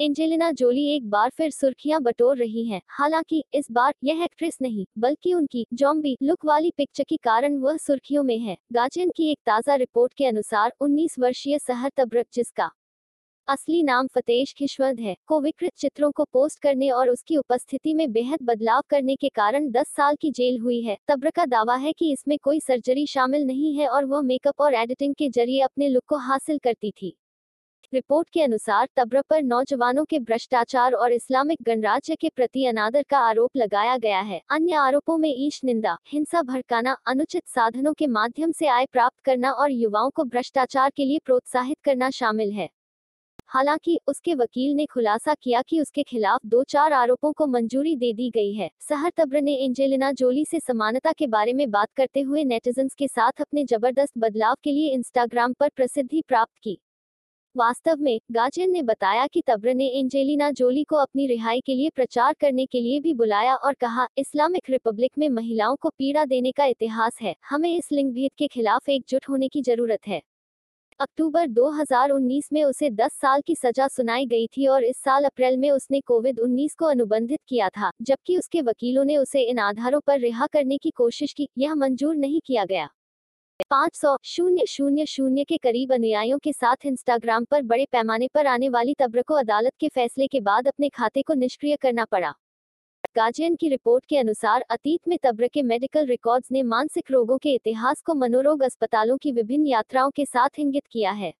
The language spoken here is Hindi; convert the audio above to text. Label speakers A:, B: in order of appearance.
A: एंजेलिना जोली एक बार फिर सुर्खियाँ बटोर रही हैं। हालाँकि, इस बार यह एक्ट्रेस नहीं, बल्कि उनकी जॉम्बी लुक वाली पिक्चर के कारण वह सुर्खियों में है। गार्जियन की एक ताज़ा रिपोर्ट के अनुसार 19 वर्षीय सहर तब्रक जिसका असली नाम फतेश खिशवंत है, को विकृत चित्रों को पोस्ट करने और उसकी उपस्थिति में बेहद बदलाव करने के कारण 10 साल की जेल हुई है। तब्र का दावा है कि इसमें कोई सर्जरी शामिल नहीं है और वह मेकअप और एडिटिंग के ज़रिए अपने लुक को हासिल करती थी। रिपोर्ट के अनुसार तब्र पर नौजवानों के भ्रष्टाचार और इस्लामिक गणराज्य के प्रति अनादर का आरोप लगाया गया है। अन्य आरोपों में ईश निंदा, हिंसा भड़काना, अनुचित साधनों के माध्यम से आय प्राप्त करना और युवाओं को भ्रष्टाचार के लिए प्रोत्साहित करना शामिल है। हालाँकि, उसके वकील ने खुलासा किया कि उसके खिलाफ दो चार आरोपों को मंजूरी दे दी गई है। सहर तब्र ने एंजेलिना जोली से समानता के बारे में बात करते हुए नेटिजन्स के साथ अपने ज़बरदस्त बदलाव के लिए इंस्टाग्राम पर प्रसिद्धि प्राप्त की। वास्तव में, गार्जियन ने बताया कि तब्र ने एंजेलिना जोली को अपनी रिहाई के लिए प्रचार करने के लिए भी बुलाया और कहा, इस्लामिक रिपब्लिक में महिलाओं को पीड़ा देने का इतिहास है, हमें इस लिंग भेद के खिलाफ एकजुट होने की ज़रूरत है। अक्टूबर 2019 में उसे 10 साल की सजा सुनाई गई थी और इस साल अप्रैल में उसने कोविड 19 को अनुबंधित किया था, जबकि उसके वकीलों ने उसे इन आधारों पर रिहा करने की कोशिश की, यह मंजूर नहीं किया गया। पाँच सौ शून्य शून्य शून्य के करीब अनुयायियों के साथ इंस्टाग्राम पर बड़े पैमाने पर आने वाली तब्र को अदालत के फैसले के बाद अपने खाते को निष्क्रिय करना पड़ा। गार्जियन की रिपोर्ट के अनुसार अतीत में तब्र के मेडिकल रिकॉर्ड्स ने मानसिक रोगों के इतिहास को मनोरोग अस्पतालों की विभिन्न यात्राओं के साथ इंगित किया है।